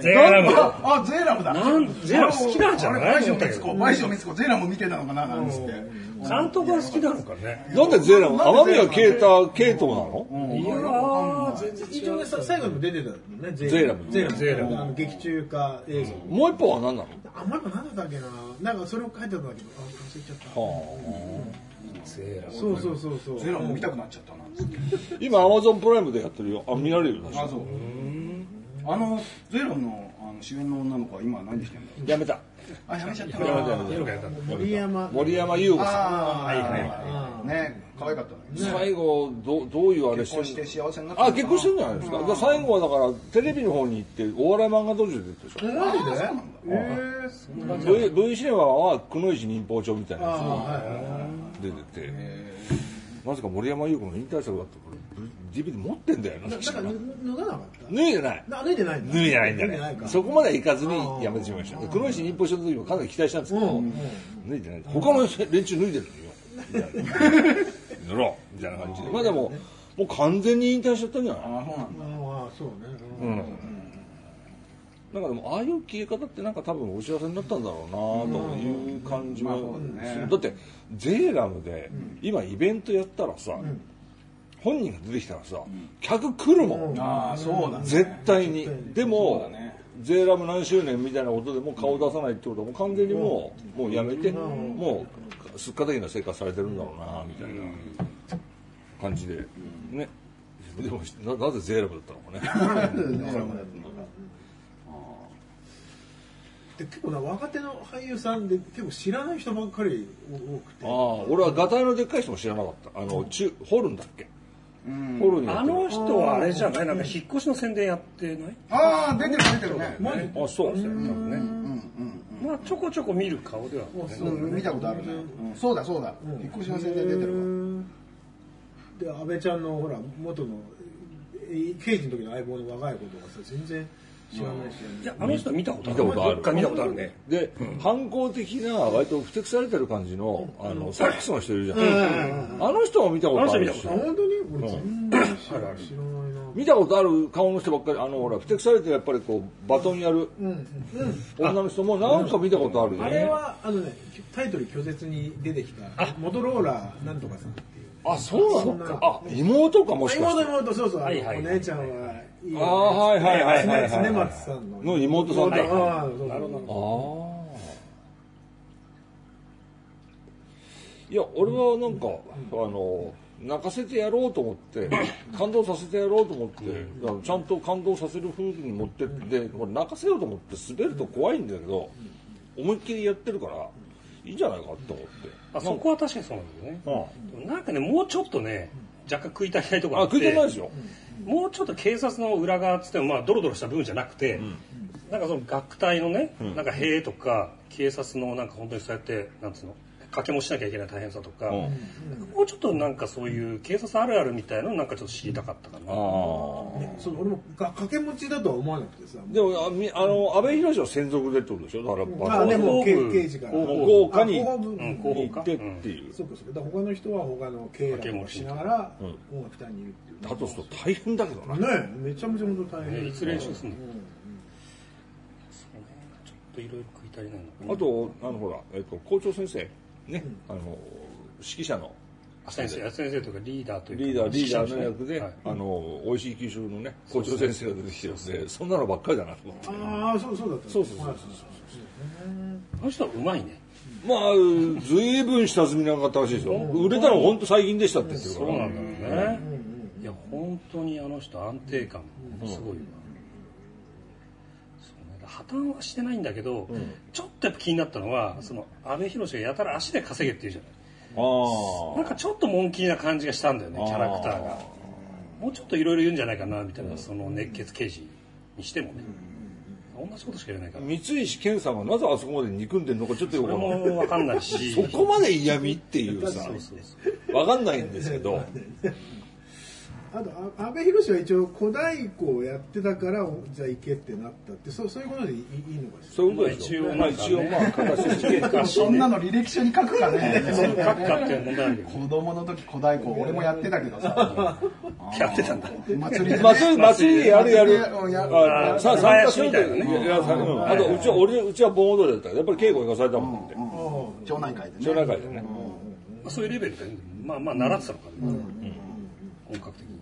ゼーラム。ああゼイラムだ。なんゼイラム好きなんじゃない？あれ倍賞光子倍賞光子ゼイラム見てたのかななんつって。監督が好きなのかね。なんでゼイラム？天宮啓太、啓太なの？いやー全然一応最後にも出てたのね。ゼゼイラムゼイラム。ゼイラム。あの劇中歌映像。もう一本は何なの？あもう一個何だったっけな。なんかそれを書いてたんだけ。どあ忘れちゃったゼーラ。ムそうそうそうそう。ゼイラム見たくなっちゃったな。今、アマゾンプライムでやってるよ。あ、見られるよ。あそう。あのゼイラムのあの主演の女の子は今何してんだろうやめた。あやめちゃった。森山森山優子さああはいはいね可愛かった最後、どうどういうあれ結婚して幸せになったあ、結婚してるんじゃないですか。で最後はだから、テレビの方に行って、お笑い漫画道場で出てるでしょ？マジでそうなんだ。えー V, v シネマは、くのいち忍法帳みたいなやつ。があはいはいはい出てて、なぜか森山優子の引退作だって、これ、DVD 持ってんだよな、なんか脱脱がなかった？脱いでない。な脱いでない脱いでないんだね。そこまではいかずにやめてしまいました。黒石忍法書の時もかなり期待したんですけど、脱いでない。他の連中脱いでるのよ。みたいな脱ろうみたいな感じで。まあでも、もう完全に引退しちゃったんじゃない？あそうなんだああそうねうん。なんかでも、ああいう消え方ってなんか多分お知らせになったんだろうなという感じはね。だって、ゼーラムで今イベントやったらさ、本人が出てきたらさ、客来るもん。ああそうだね。絶対に。でもだ、ね。ゼーラム何周年みたいなことでも顔出さないってことはもう完全にもう、もうやめて、もうすっか的な生活されてるんだろうなみたいな感じで、ね。でもななぜゼーラムだったのかね。ゼイラムだったのかで結構な若手の俳優さんで結構知らない人ばっかり多くて。ああ、俺はガタイのでっかい人も知らなかった。あの、中ホルンだっけ、ホルンやあの人はあれじゃない？なんか引っ越しの宣伝やってない？ああ出てる出てるね。あ、そう。多分ね。まあちょこちょこ見る顔では見たことあるね。うん。そうだそうだ。引っ越しの宣伝出てるわ。で安倍ちゃんのほら元のえ刑事の時の相棒の若い子とかさ全然知らないし、いやあの人は見たことある。見たことある。どっか見たことあるね。で、反抗的な割とふてくされてる感じの、あの、サックスの人いるじゃん。あの人も見たことあるし。あの人見たこあ本当に？俺全然知らないな見たことある顔の人ばっかり、あの、ほら、ふてくされてやっぱりこう、バトンやるうんうん女の人もなんか見たことあるよあれね。はあのねタイトル拒絶に出てきたモトローラーなんとかさんっていう。あ、そうなのか。あ、妹かもしかして。妹妹そうそう、あのはいはい。お姉ちゃんはいいああ、はいはいはいはいは松さんの。の妹さんだ。あああそうなるほあ。いや、俺はなんか、あの、泣かせてやろうと思って、*laughs* 感動させてやろうと思って、ちゃんと感動させる風に持ってって、これ泣かせようと思って滑ると怖いんだけど、思いっきりやってるから、いいんじゃないかって思って。あそこは確かにそうなんだよね。うん。でもなんかねもうちょっとね若干食い足りないところあ、あって食いてないですよ。もうちょっと警察の裏側っつってもまあドロドロした部分じゃなくて、なんかその学隊のね、なんか兵とか警察のなんか本当にそうやってなんつうの掛け持ちしなきゃいけない大変さとか、うんもうちょっとなんかそういう警察あるあるみたいなのなんかちょっと知りたかったかな。ああ。ねそう俺もが掛け持ちだとは思わなくてさでも、あみあの、安倍博は専属でってことでしょ？だから、あでも刑事から豪華に行ってっていう。そうかそうかだから他の人は他の経営をしながら音楽隊にいるっていうだとすると大変だけどな。ねめちゃめちゃ本当大変ねいつ練習すんのそうねちょっといろいろ食い足りないのかな。あと、あの、ほら、えっと、校長先生、ね、あの、指揮者の先生先生とかリーダーというかリーダー、リーダーの役で、はいあの、美味しい九州のね、校長先生が出てきてるんで、そんなのばっかりだなと思って。ああそうそうだったそうそうそうそうはいあの人はうまいね。まあ、ずいぶん下積みなかったらしいですよ。売れたの本当最近でしたって言ってるから。そうなんだよね。いや本当にあの人安定感すごいわ。破綻はしてないんだけど、ちょっとやっぱ気になったのはその安倍博がやたら足で稼げって言うじゃない。あなんかちょっとモンキーな感じがしたんだよねキャラクターが。もうちょっといろいろ言うんじゃないかなみたいなその熱血刑事にしてもね。同じことしか言えないから。あ。三石健さんがなぜあそこまで憎んでるのかちょっとよくわかんない。もわかんないし。そこまで嫌味っていうさそうそうそう。わかんないんですけど、あとあ阿部寛は一応小太鼓をやってたからじゃあ行けってなったってそうそういうことでいいいいのかしらそういうことでしょ。まあ一応まあ形として。そんなの履歴書に書くかね書くかっていう問題子供の時小太鼓俺もやってたけどさ *laughs* やってたんだ祭りでね祭り、祭りやるやる。祭りやるあさ参加するみたいなねいやさうんあと、うちは、俺、うちは盆踊りだったから、やっぱり稽古行かされたもんって。町内会でね町内会でね。まあそういうレベルでまあまあ習ってたのかな本格的に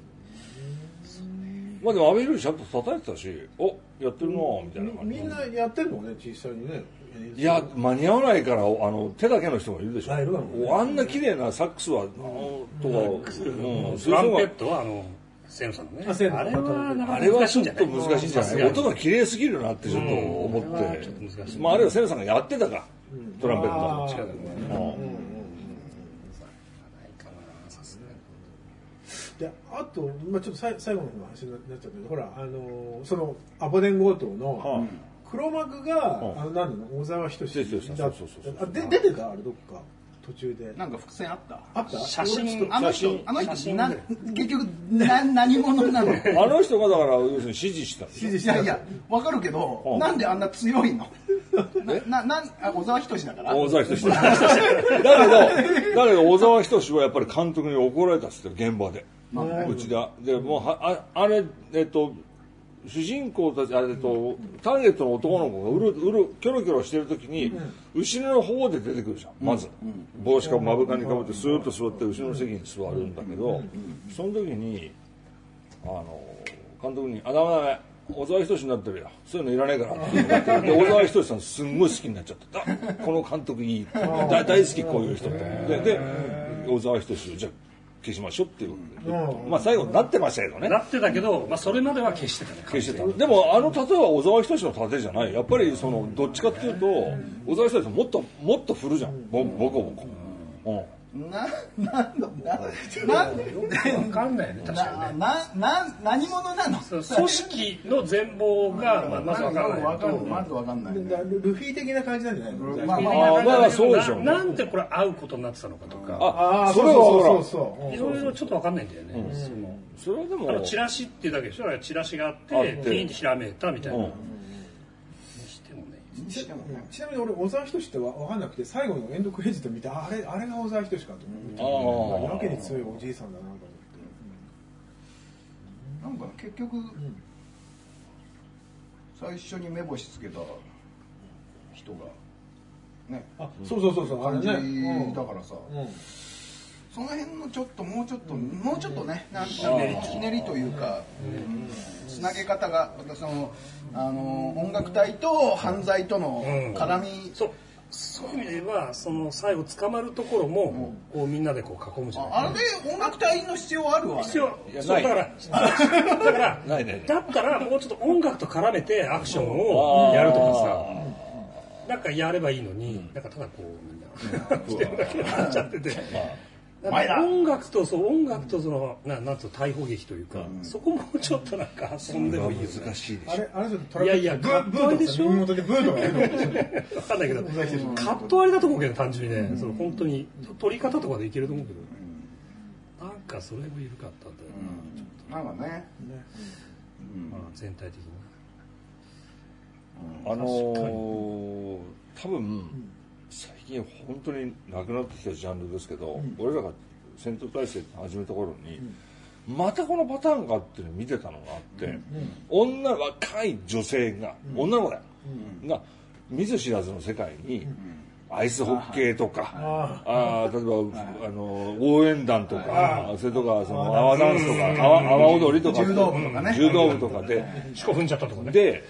まあでも、阿部寛ちゃんと叩いてたし、お、やってるなぁ、みたいな感じ。みんなやってんのね実際にね。いや、間に合わないから、あの、手だけの人もいるでしょ。あいるわね。おあんな綺麗なサックスは、あのとは、うん、トランペットはあのセンさんのね。あれはなかあなか難しいんじゃれはちょっないと難しいんじゃない？音が綺麗すぎるなってちょっと思って、まああれはセンさんがやってたから、トランペットの力でね。うんであと、まあ、ちょっとさい最後の話になっちゃうけどほらあのーそのアポ電強盗のは黒幕が、あ。のなんだの小沢仁志そうそうそうそうそう。あで出てた？あれどっか？途中で。なんか伏線あった？あった？写真？あの写真。人あの写真人な結局な何者なの？*laughs* あの人がだから要するに指示した。んですよいやいやわかるけどうんなんであんな強いの？なななんあ小沢仁志だから？大沢仁志。だけどだけど小沢仁志はやっぱり監督に怒られたっつって現場でうちででもうはああれえっと主人公たちあれとターゲットの男の子がうるうるキョロキョロしてる時に、後ろの方で出てくるじゃん。まず、帽子か目深にかぶってスーッと座って後ろの席に座るんだけど、その時にあの監督に「あダメダメ。小沢仁志になってるよ。そういうのいらねえから」って言ってで *laughs* 小沢仁志さんすんごい好きになっちゃってあこの監督いい。だ大好きこういう人って。でで小沢仁志をじゃあ消しましょうっていうことでまあ最後になってましたけどね。なってたけど、まあ、それまでは消してたね。消してた。でもあの盾は小沢仁志の盾じゃない？やっぱりそのどっちかっていうと小沢仁志さんもっともっと振るじゃん。ボボコボコ、うんななんだななんで分かんないよね確かにねななな何者なの？組織の全貌が、まあ、まず分からない。わかんないとまずわかんないだルルフィ的な感じなんじゃないの？まあまあああまあそうでしょう。ねななんでこれ会うことになってたのかとか。ああそれはそうそう。そういろいろちょっっと分かんないんだよね、そのそれはでもあのチラシっていうだけでしょ？チラシがあってピーンって。ひらめいたみたいな、ちちなみに俺小沢仁志ってわ分かんなくて最後のエンドクレジット見てあれあれが小沢仁志かと思って。やけに強いおじいさんだなと思って。なんか結局、最初に目星つけた人がね。あそうそうそうそうあれ感じねだからさ、うん。うんその辺のちょっともうちょっと、もうちょっとねなんかねひねりというか、うん。つなげ方がそのあの音楽隊と犯罪との絡み、そう。そういう意味で言えばその最後捕まるところも、こうみんなでこう囲むじゃない。ああれで音楽隊の必要あるわね必要。そうだから *laughs* だからないないだったらもうちょっと音楽と絡めてアクションをやるとかさ。なんかやればいいのに、なんかただこうみんな *laughs* してるだけになっちゃってて。音楽とそう音楽とそのななんと逮捕劇というか、そこもちょっとなんか遊んでもいいよね。難しいでしあれあれちょっとトラいやいやブーブーとかさ耳元でブーとかやるの？分かんないけどカット割りだと思うけど単純にね、その本当に取り方とかでいけると思うけど、なんかそれも緩かったんだよな、なん。かね。まあ、全体的にあのー多分最近本当になくなってきたジャンルですけど、俺らが戦闘態勢始めた頃に、またこのパターンかっていうのを見てたのがあって、女若い女性が、女の子だよ、が見ず知らずの世界に、アイスホッケーとか、あー。例えばあの応援団とか、それとかその泡ダンスとか泡泡踊りとか柔道部とかね。柔道部とかで四股踏んじゃったとかね。で、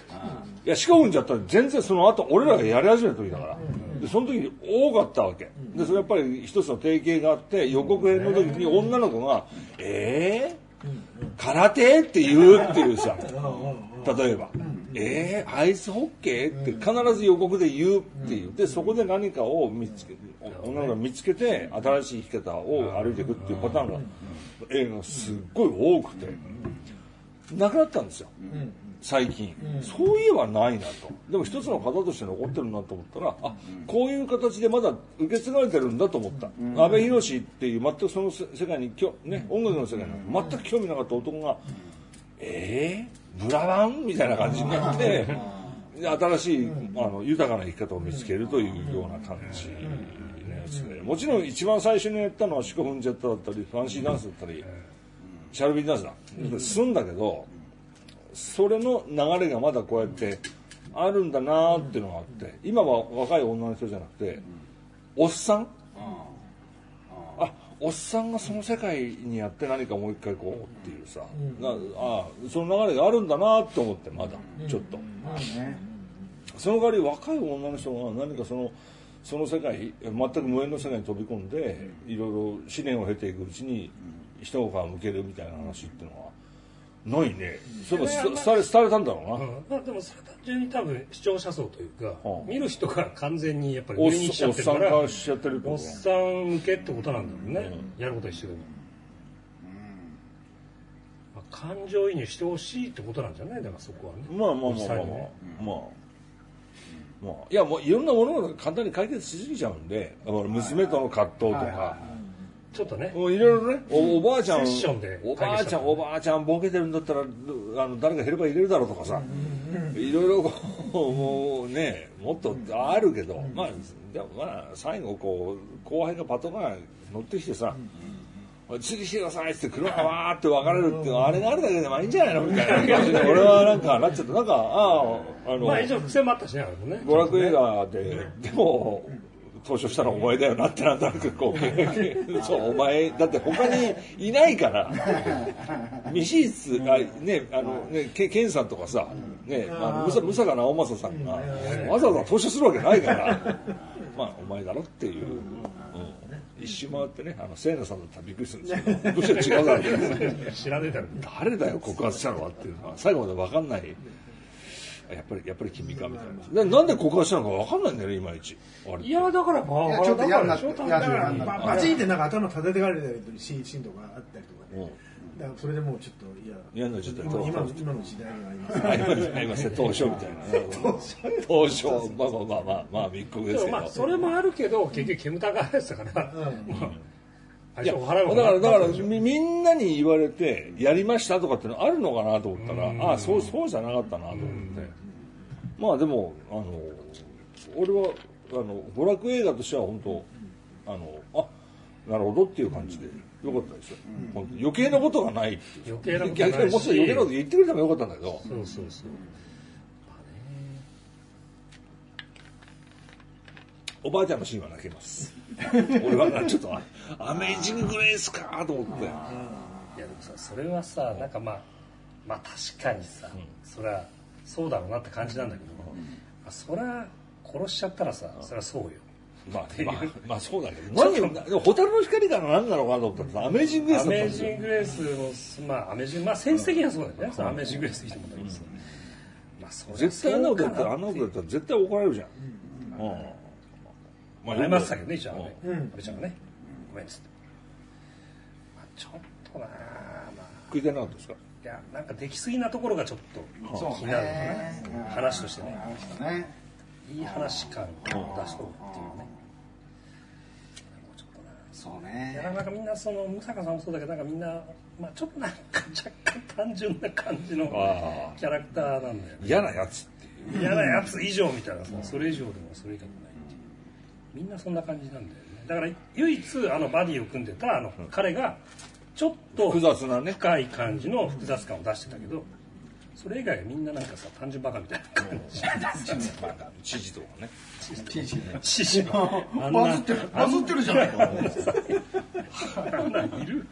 いや、四股踏んじゃったら全然その後、俺らがやり始めた時だから。で、その時に多かったわけ。で、それやっぱり一つの提携があって、予告編の時に女の子が、えー、空手？って言うっていうさ、例えば、えー、アイスホッケー？って必ず予告で言うっていう。で、そこで何かを見つけ、女の子が見つけて、新しい生き方を歩いていくっていうパターンが、映画がすっごい多くて、なくなったんですよ。最近、そういえばないなと。でも一つの型として残ってるなと思ったらあこういう形でまだ受け継がれてるんだと思った、阿部寛っていう全くその世界にきょ、ね、音楽の世界に全く興味なかった男がえー、ブラバン？みたいな感じになって新しいあの豊かな生き方を見つけるというような感じ。のやつでもちろん一番最初にやったのはシコフンジェットだったりファンシーダンスだったりシャルビンダンスだ。すんだけどそれの流れがまだこうやってあるんだなっていうのがあって今は若い女の人じゃなくておっさん？あおっさんがその世界にやって何かもう一回こうっていうさ、なあその流れがあるんだなって思ってまだちょっと、まあね。その代わり若い女の人が何かそのその世界全く無縁の世界に飛び込んでいろいろ試練を経ていくうちに一皮むけるみたいな話っていうのはないね。それが伝伝え伝えたんだろうな、うん。まあ、でもそれ単純に多分視聴者層というか、うん。見る人が完全にやっぱりおっ上にしちゃおってさんっるから化しちゃってるってこおっさん向けってことなんだろうね、やることは一緒でも、まあ、感情移入してほしいってことなんじゃない？だからそこはね。とまあまあまあまあまあ、まあ。まあ、いやもういろんなものが簡単に解決しすぎちゃうんで娘との葛藤とか、ちょっとね。もういろいろね。おおばあちゃん。セッションでおばあちゃんおばあちゃんボケてるんだったらあの誰か減れば入れるだろうとかさ。いろいろこうもうねもっとあるけどまあでもまあ最後こう後輩がパトカー乗ってきてさ「釣りしてください」って車がわーって分かれるっていうのあれがあるだけでまあいいんじゃないのみたいな感じで俺はなんかなっちゃってなんかあああのまあ一応伏線もあったしねあれもね。娯楽映画で、でも、投書したのはお前だよなってなんとなくこう、*laughs* そう、お前、だって他にいないから、*laughs* 未進出、あね、あの、ね、ケケンさんとかさ、ね、あの、ムサムサガ直政さんが、わざわざ投書するわけないから、*laughs* まあ、お前だろっていう、うん。一周回ってね、あの、セイナさんだったらびっくりするんですけど、どうして違うだろう知らねえだろ。誰だよ告発したのはっていうのは。最後まで分かんないやっぱりやっぱり君かみたいな。ななんで告発したのか分かんないんだよねいまいち。あれいやだからまあいやちょっと嫌になってだかなって。バチンってなんか頭立ててかれたりシーンとかあったりとかね。うん。だからそれでもうちょっといや嫌になっちゃった。今今の今の時代にはありますありますありますね。東証みたいな東証まあまあまあまあまあ密告ですけどまあそれもあるけど結局煙たがられてたから、まあいやだからだからみんなに言われてやりましたとかってのあるのかなと思ったらああそうそうじゃなかったなと思って。まあでもあの俺はあの娯楽映画としては本当あのあなるほどっていう感じでよかったですよ、余計なことがない余計なことないし。逆にもうちょっと余計なこと言ってくれてもよかったんだけど。そうそうそうおばあちゃんのシーンは泣けます。*laughs* 俺はちょっとあアメイジング・グレースかと思って。いやでもさそれはさなんかまあまあ確かにさ、そりゃそうだろうなって感じなんだけど、まあ、そりゃ殺しちゃったらさそりゃそうよ。まあ、まあ、*laughs* まあそうだけど。何をでも蛍の光から何なのかなと思ったらさアメイジング・グレーアスだったんですよメージング・グレースもまあアメージングまあセンス的にはそうだよね、そのアメージング・グレースいいと思うんだけどさ、まあそ絶対あんなことやったらあんなことやったら絶対怒られるじゃん、うんま謝ってたけどね一応安うん。倍安倍ちゃんがね。ごめんっつって。まあちょっとなまあ。食いてなかったですか？いやなんかできすぎなところがちょっと気になるね。ね話としてね。話ね。いい話感を出しとるっていうね。もうちょっとなそういやねなんかみんなその武坂さんもそうだけどなんかみんな、まあ、ちょっとなんか若干単純な感じのあキャラクターなんだよね。嫌なやつっていう。嫌なやつ以上みたいなさそれ以上でもそれ以下でもない。っていうみんなそんな感じなんだよね。だから唯一あのバディを組んでたあの彼がちょっと複雑なね。深い感じの複雑感を出してたけどそれ以外はみんななんかさ単純 *laughs* *laughs* バカみたいな感じ。知事とかね獅子あんなバズってる。バズってるじゃないか。いる？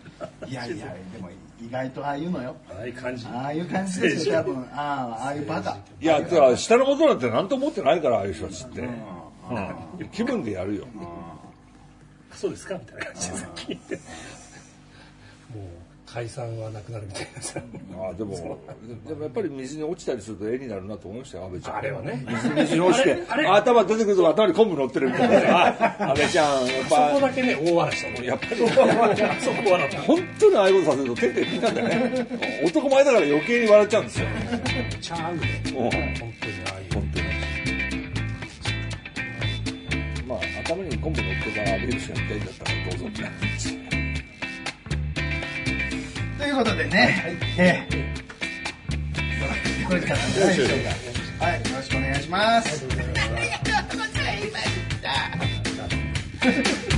いやいやでも意外とああいうのよ。ああいう感じ。ああいう感じですよ多分。ああああいうバカ。いやだから下のことなんて何とも思ってないからああいう人たちって、うん気分でやるよ。そうですか？みたいな感じで聞いて。もう解散はなくなるみたいなさ。ああでもでもやっぱり水に落ちたりすると絵になるなと思いましたよ安倍ちゃん。あれはね。水 *laughs* 水に落ちて頭出てくると頭に昆布乗ってるみたいな。*laughs* あ安倍ちゃんやっそこぱだけね大笑いしたもん。やっぱり。*laughs* そこ笑った。本当にああいうことさせると手で引いたんだよね。男前だから余計に笑っちゃうんですよ。ちゃうね。もう。本当にああまあ頭に昆布乗ってから浴びるしか見ただったらどうぞってとい。うことでね、ええこれからないでしょうかはい。よろしくお願いします。い。ました